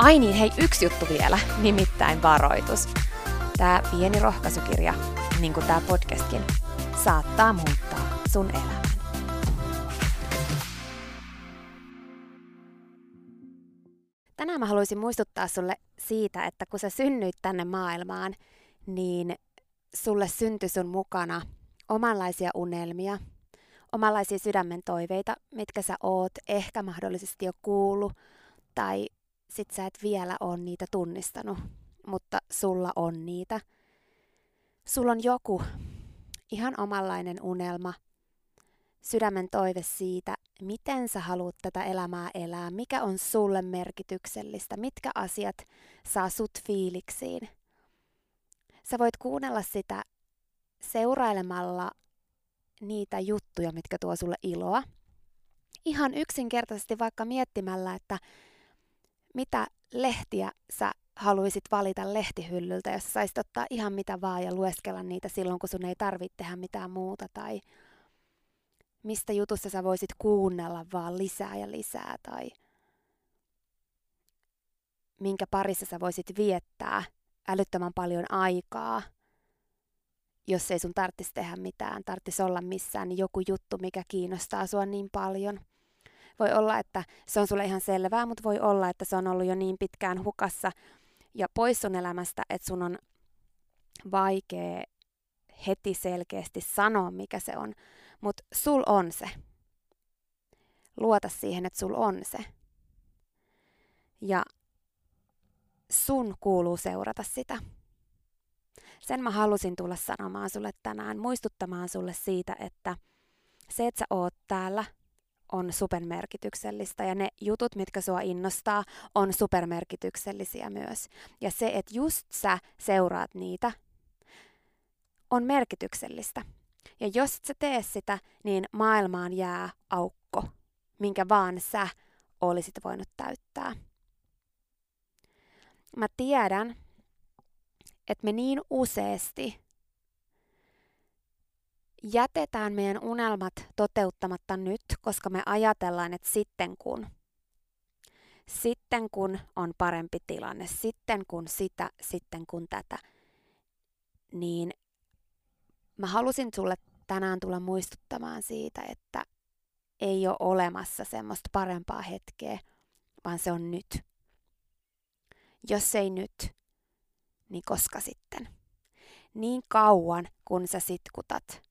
Ai niin, hei, yksi juttu vielä, nimittäin varoitus. Tämä pieni rohkaisukirja, niin kuin tämä podcastkin, saattaa muuttaa sun elämän. Tänään mä haluaisin muistuttaa sulle siitä, että kun sä synnyit tänne maailmaan, niin sulle syntyi sun mukana omanlaisia unelmia, omanlaisia sydämen toiveita, mitkä sä oot ehkä mahdollisesti jo kuullut tai sit sä et vielä ole niitä tunnistanut, mutta sulla on niitä. Sulla on joku ihan omanlainen unelma, sydämen toive siitä, miten sä haluat tätä elämää elää, mikä on sulle merkityksellistä, mitkä asiat saa sut fiiliksiin. Sä voit kuunnella sitä seurailemalla niitä juttuja, mitkä tuo sulle iloa. Ihan yksinkertaisesti vaikka miettimällä, että mitä lehtiä sä haluaisit valita lehtihyllyltä, jos saisit ottaa ihan mitä vaan ja lueskella niitä silloin, kun sun ei tarvitse tehdä mitään muuta, tai mistä jutussa sä voisit kuunnella vaan lisää ja lisää, tai minkä parissa sä voisit viettää älyttömän paljon aikaa, jos ei sun tarvitsisi tehdä mitään, tarvitsisi olla missään, niin joku juttu, mikä kiinnostaa sua niin paljon – voi olla, että se on sulle ihan selvää, mutta voi olla, että se on ollut jo niin pitkään hukassa ja pois sun elämästä, että sun on vaikea heti selkeästi sanoa, mikä se on. Mutta sul on se. Luota siihen, että sul on se. Ja sun kuuluu seurata sitä. Sen mä halusin tulla sanomaan sulle tänään, muistuttamaan sulle siitä, että se, että sä oot täällä – on supermerkityksellistä ja ne jutut, mitkä sua innostaa, on supermerkityksellisiä myös. Ja se, että just sä seuraat niitä, on merkityksellistä. Ja jos et sä tee sitä, niin maailmaan jää aukko, minkä vaan sä olisit voinut täyttää. Mä tiedän, että me niin useasti jätetään meidän unelmat toteuttamatta nyt, koska me ajatellaan, että sitten kun, sitten kun on parempi tilanne, sitten kun sitä, sitten kun tätä, niin mä halusin sulle tänään tulla muistuttamaan siitä, että ei ole olemassa semmoista parempaa hetkeä, vaan se on nyt. Jos ei nyt, niin koska sitten? Niin kauan, kun sä sitkutat,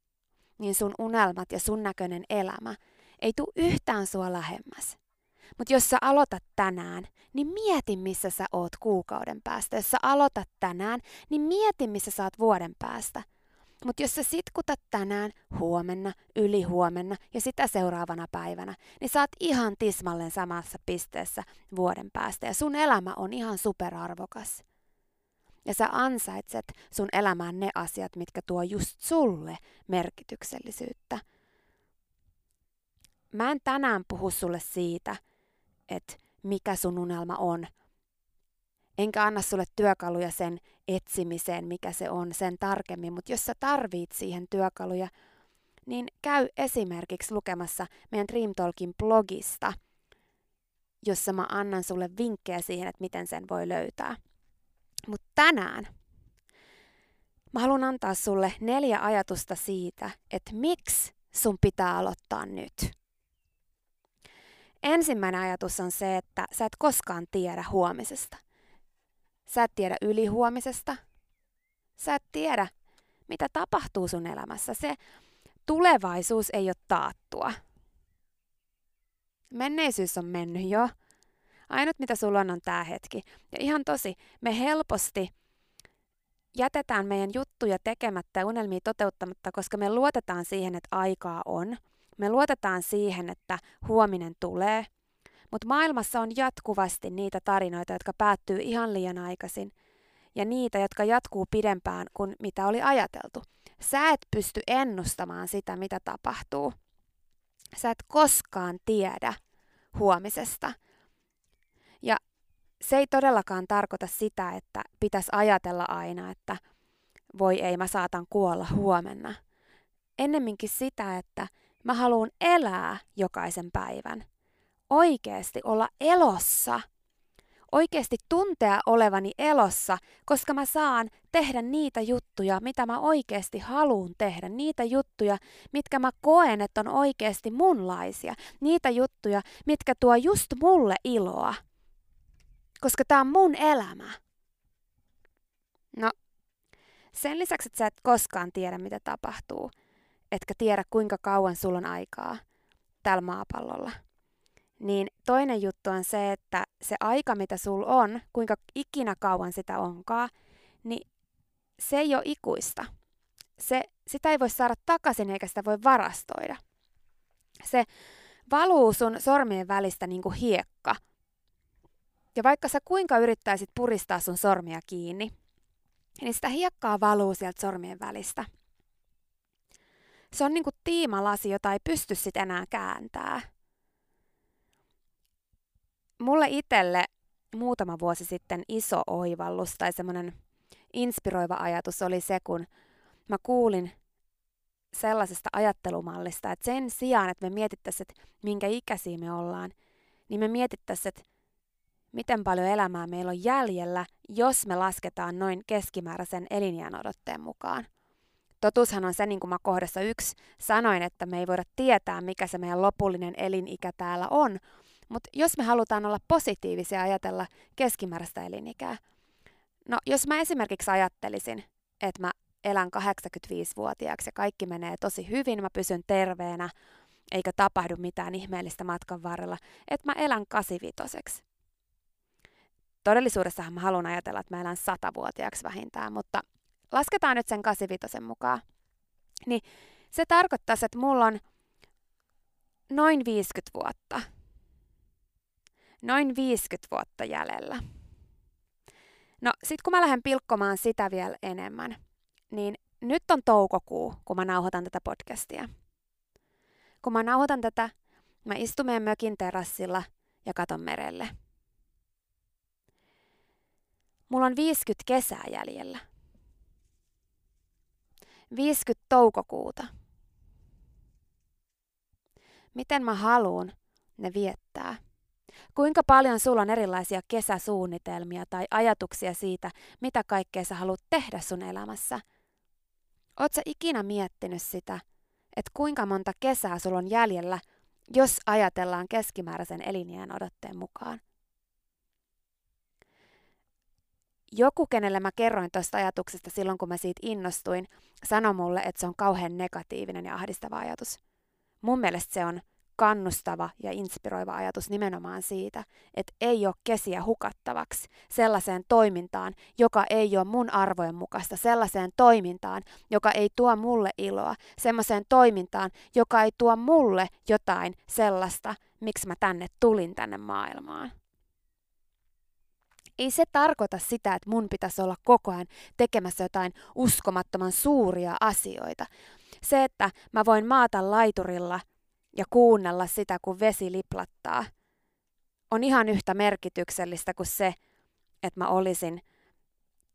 niin sun unelmat ja sun näköinen elämä ei tule yhtään sua lähemmäs. Mutta jos sä aloitat tänään, niin mieti, missä sä oot kuukauden päästä. Jos sä aloitat tänään, niin mieti, missä sä oot vuoden päästä. Mutta jos sä sitkutat tänään, huomenna, yli huomenna ja sitä seuraavana päivänä, niin sä oot ihan tismalleen samassa pisteessä vuoden päästä ja sun elämä on ihan superarvokas. Ja sä ansaitset sun elämään ne asiat, mitkä tuo just sulle merkityksellisyyttä. Mä en tänään puhu sulle siitä, että mikä sun unelma on. Enkä anna sulle työkaluja sen etsimiseen, mikä se on sen tarkemmin, mutta jos sä tarvit siihen työkaluja, niin käy esimerkiksi lukemassa meidän Dream Talkin blogista, jossa mä annan sulle vinkkejä siihen, että miten sen voi löytää. Mutta tänään mä haluan antaa sulle neljä ajatusta siitä, että miksi sun pitää aloittaa nyt. Ensimmäinen ajatus on se, että sä et koskaan tiedä huomisesta. Sä et tiedä ylihuomisesta. Sä et tiedä, mitä tapahtuu sun elämässä. Se tulevaisuus ei ole taattua. Menneisyys on mennyt jo. Ainut mitä sulla on on tämä hetki. Ja ihan tosi, me helposti jätetään meidän juttuja tekemättä ja unelmia toteuttamatta, koska me luotetaan siihen, että aikaa on. Me luotetaan siihen, että huominen tulee. Mutta maailmassa on jatkuvasti niitä tarinoita, jotka päättyy ihan liian aikaisin. Ja niitä, jotka jatkuu pidempään kuin mitä oli ajateltu. Sä et pysty ennustamaan sitä, mitä tapahtuu. Sä et koskaan tiedä huomisesta. Ja se ei todellakaan tarkoita sitä, että pitäisi ajatella aina, että voi ei, mä saatan kuolla huomenna. Ennemminkin sitä, että mä haluan elää jokaisen päivän. Oikeasti olla elossa. Oikeasti tuntea olevani elossa, koska mä saan tehdä niitä juttuja, mitä mä oikeasti haluan tehdä. Niitä juttuja, mitkä mä koen, että on oikeasti munlaisia. Niitä juttuja, mitkä tuo just mulle iloa koska tämä on mun elämä. No, sen lisäksi, että sä et koskaan tiedä, mitä tapahtuu, etkä tiedä, kuinka kauan sulla on aikaa tällä maapallolla, niin toinen juttu on se, että se aika, mitä sulla on, kuinka ikinä kauan sitä onkaan, niin se ei ole ikuista. Se, sitä ei voi saada takaisin eikä sitä voi varastoida. Se valuu sun sormien välistä niin kuin hiekka – ja vaikka sä kuinka yrittäisit puristaa sun sormia kiinni, niin sitä hiekkaa valuu sieltä sormien välistä. Se on niinku tiimalasi, jota ei pysty sit enää kääntää. Mulle itselle muutama vuosi sitten iso oivallus tai semmoinen inspiroiva ajatus oli se, kun mä kuulin sellaisesta ajattelumallista, että sen sijaan, että me mietittäisiin, että minkä ikäisiä me ollaan, niin me mietittäisiin, että miten paljon elämää meillä on jäljellä, jos me lasketaan noin keskimääräisen elinjään odotteen mukaan. Totuushan on se, niin kuin mä kohdassa yksi sanoin, että me ei voida tietää, mikä se meidän lopullinen elinikä täällä on, mutta jos me halutaan olla positiivisia ja ajatella keskimääräistä elinikää, no jos mä esimerkiksi ajattelisin, että mä elän 85-vuotiaaksi ja kaikki menee tosi hyvin, mä pysyn terveenä, eikä tapahdu mitään ihmeellistä matkan varrella, että mä elän 85 todellisuudessahan mä haluan ajatella, että mä elän satavuotiaaksi vähintään, mutta lasketaan nyt sen 85 mukaan. Niin se tarkoittaa, että mulla on noin 50 vuotta. Noin 50 vuotta jäljellä. No sit kun mä lähden pilkkomaan sitä vielä enemmän, niin nyt on toukokuu, kun mä nauhoitan tätä podcastia. Kun mä nauhoitan tätä, mä istun meidän mökin terassilla ja katon merelle. Mulla on 50 kesää jäljellä. 50 toukokuuta. Miten mä haluan ne viettää? Kuinka paljon sulla on erilaisia kesäsuunnitelmia tai ajatuksia siitä, mitä kaikkea sä haluat tehdä sun elämässä? Oot sä ikinä miettinyt sitä, että kuinka monta kesää sulla on jäljellä, jos ajatellaan keskimääräisen elinjään odotteen mukaan? Joku, kenelle mä kerroin tuosta ajatuksesta silloin, kun mä siitä innostuin, sanoi mulle, että se on kauhean negatiivinen ja ahdistava ajatus. Mun mielestä se on kannustava ja inspiroiva ajatus nimenomaan siitä, että ei ole kesiä hukattavaksi sellaiseen toimintaan, joka ei ole mun arvojen mukaista, sellaiseen toimintaan, joka ei tuo mulle iloa, sellaiseen toimintaan, joka ei tuo mulle jotain sellaista, miksi mä tänne tulin tänne maailmaan. Ei se tarkoita sitä, että mun pitäisi olla koko ajan tekemässä jotain uskomattoman suuria asioita. Se, että mä voin maata laiturilla ja kuunnella sitä, kun vesi liplattaa, on ihan yhtä merkityksellistä kuin se, että mä olisin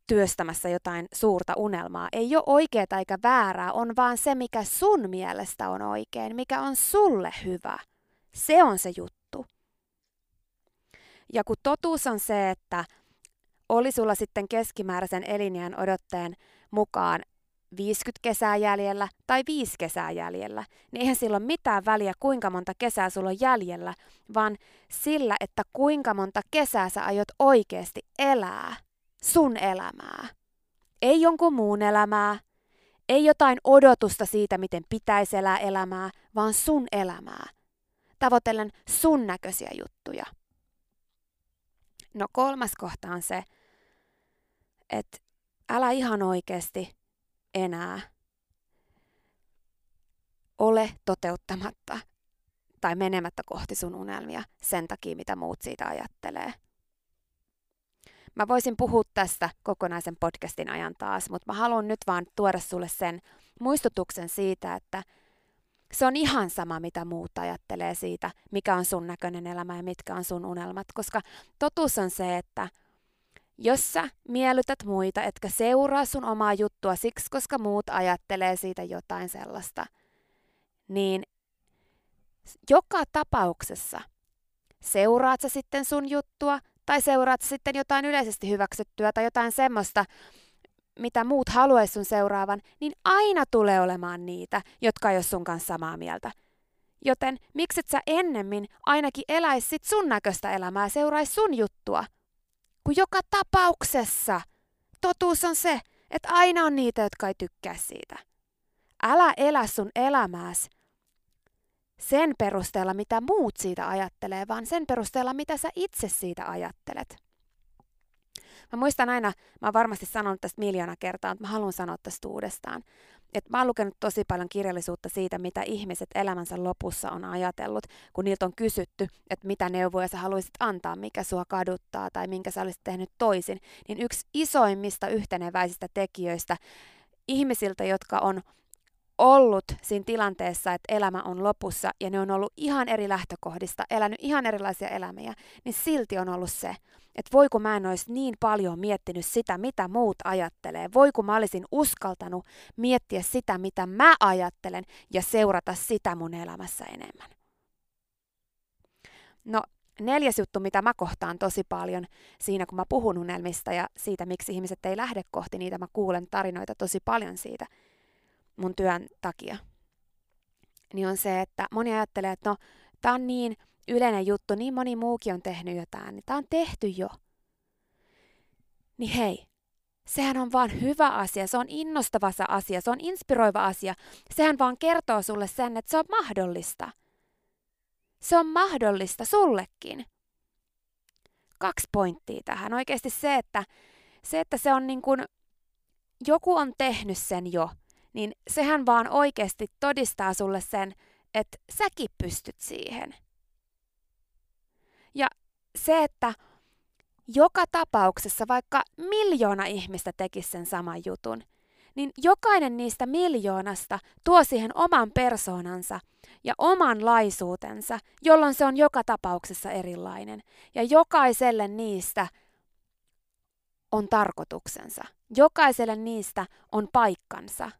työstämässä jotain suurta unelmaa. Ei ole oikeaa eikä väärää, on vaan se, mikä sun mielestä on oikein, mikä on sulle hyvä. Se on se juttu. Ja kun totuus on se, että oli sulla sitten keskimääräisen elinjään odotteen mukaan 50 kesää jäljellä tai 5 kesää jäljellä, niin eihän sillä ole mitään väliä, kuinka monta kesää sulla on jäljellä, vaan sillä, että kuinka monta kesää sä aiot oikeasti elää sun elämää. Ei jonkun muun elämää, ei jotain odotusta siitä, miten pitäisi elää elämää, vaan sun elämää. Tavoitellen sun näköisiä juttuja. No kolmas kohta on se, että älä ihan oikeasti enää ole toteuttamatta tai menemättä kohti sun unelmia sen takia, mitä muut siitä ajattelee. Mä voisin puhua tästä kokonaisen podcastin ajan taas, mutta mä haluan nyt vaan tuoda sulle sen muistutuksen siitä, että se on ihan sama, mitä muut ajattelee siitä, mikä on sun näköinen elämä ja mitkä on sun unelmat, koska totuus on se, että – jos sä miellytät muita, etkä seuraa sun omaa juttua siksi, koska muut ajattelee siitä jotain sellaista, niin joka tapauksessa seuraat sä sitten sun juttua tai seuraat sä sitten jotain yleisesti hyväksyttyä tai jotain semmoista, mitä muut haluaisi sun seuraavan, niin aina tulee olemaan niitä, jotka ei ole sun kanssa samaa mieltä. Joten mikset sä ennemmin ainakin eläisit sun näköistä elämää, seurais sun juttua, kun joka tapauksessa totuus on se, että aina on niitä, jotka ei tykkää siitä. Älä elä sun elämääs sen perusteella, mitä muut siitä ajattelee, vaan sen perusteella, mitä sä itse siitä ajattelet. Mä muistan aina, mä oon varmasti sanonut tästä miljoona kertaa, mutta mä haluan sanoa tästä uudestaan. Että mä oon lukenut tosi paljon kirjallisuutta siitä, mitä ihmiset elämänsä lopussa on ajatellut, kun niiltä on kysytty, että mitä neuvoja sä haluaisit antaa, mikä sua kaduttaa tai minkä sä olisit tehnyt toisin, niin yksi isoimmista yhteneväisistä tekijöistä ihmisiltä, jotka on ollut siinä tilanteessa, että elämä on lopussa ja ne on ollut ihan eri lähtökohdista, elänyt ihan erilaisia elämiä, niin silti on ollut se, että voi kun mä en olisi niin paljon miettinyt sitä, mitä muut ajattelee, voi kun mä olisin uskaltanut miettiä sitä, mitä mä ajattelen ja seurata sitä mun elämässä enemmän. No, neljäs juttu, mitä mä kohtaan tosi paljon siinä, kun mä puhun unelmista ja siitä, miksi ihmiset ei lähde kohti niitä, mä kuulen tarinoita tosi paljon siitä – mun työn takia, niin on se, että moni ajattelee, että no, tämä on niin yleinen juttu, niin moni muukin on tehnyt jotain, niin tämä on tehty jo. Niin hei, sehän on vaan hyvä asia, se on innostava asia, se on inspiroiva asia. Sehän vaan kertoo sulle sen, että se on mahdollista. Se on mahdollista sullekin. Kaksi pointtia tähän. Oikeasti se, että se, että se on niin kuin, joku on tehnyt sen jo – niin sehän vaan oikeasti todistaa sulle sen, että säkin pystyt siihen. Se, että joka tapauksessa vaikka miljoona ihmistä tekisi sen saman jutun, niin jokainen niistä miljoonasta tuo siihen oman persoonansa ja oman laisuutensa, jolloin se on joka tapauksessa erilainen. Ja jokaiselle niistä on tarkoituksensa. Jokaiselle niistä on paikkansa.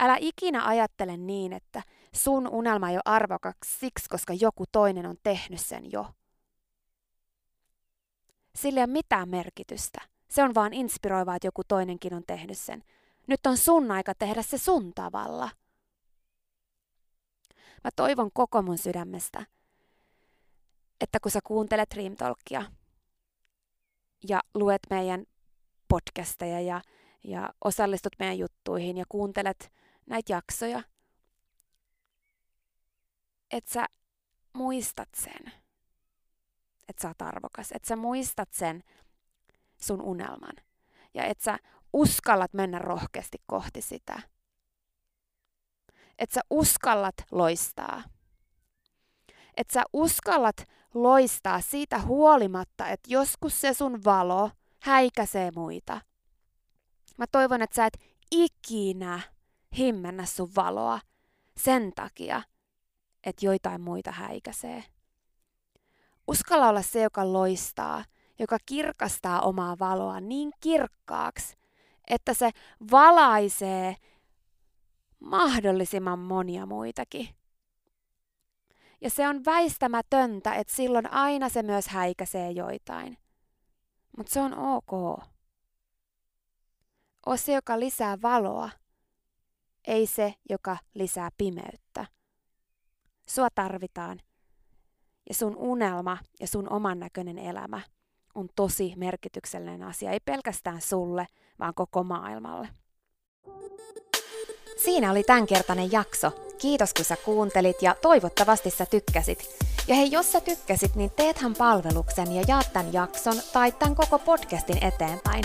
Älä ikinä ajattele niin, että sun unelma ei ole arvokas siksi, koska joku toinen on tehnyt sen jo. Sillä ei ole mitään merkitystä. Se on vaan inspiroivaa, että joku toinenkin on tehnyt sen. Nyt on sun aika tehdä se sun tavalla. Mä toivon koko mun sydämestä, että kun sä kuuntelet Dream Talkia ja luet meidän podcasteja ja, ja osallistut meidän juttuihin ja kuuntelet näitä jaksoja, että sä muistat sen, että sä oot arvokas, että sä muistat sen sun unelman ja että sä uskallat mennä rohkeasti kohti sitä. Että sä uskallat loistaa. Että sä uskallat loistaa siitä huolimatta, että joskus se sun valo häikäisee muita. Mä toivon, että sä et ikinä himmennä sun valoa sen takia, että joitain muita häikäisee. Uskalla olla se, joka loistaa, joka kirkastaa omaa valoa niin kirkkaaksi, että se valaisee mahdollisimman monia muitakin. Ja se on väistämätöntä, että silloin aina se myös häikäisee joitain. Mutta se on ok. O se, joka lisää valoa, ei se, joka lisää pimeyttä. Sua tarvitaan. Ja sun unelma ja sun oman näköinen elämä on tosi merkityksellinen asia, ei pelkästään sulle, vaan koko maailmalle. Siinä oli tämänkertainen jakso. Kiitos kun sä kuuntelit ja toivottavasti sä tykkäsit. Ja hei, jos sä tykkäsit, niin teethän palveluksen ja jaat tämän jakson tai tämän koko podcastin eteenpäin.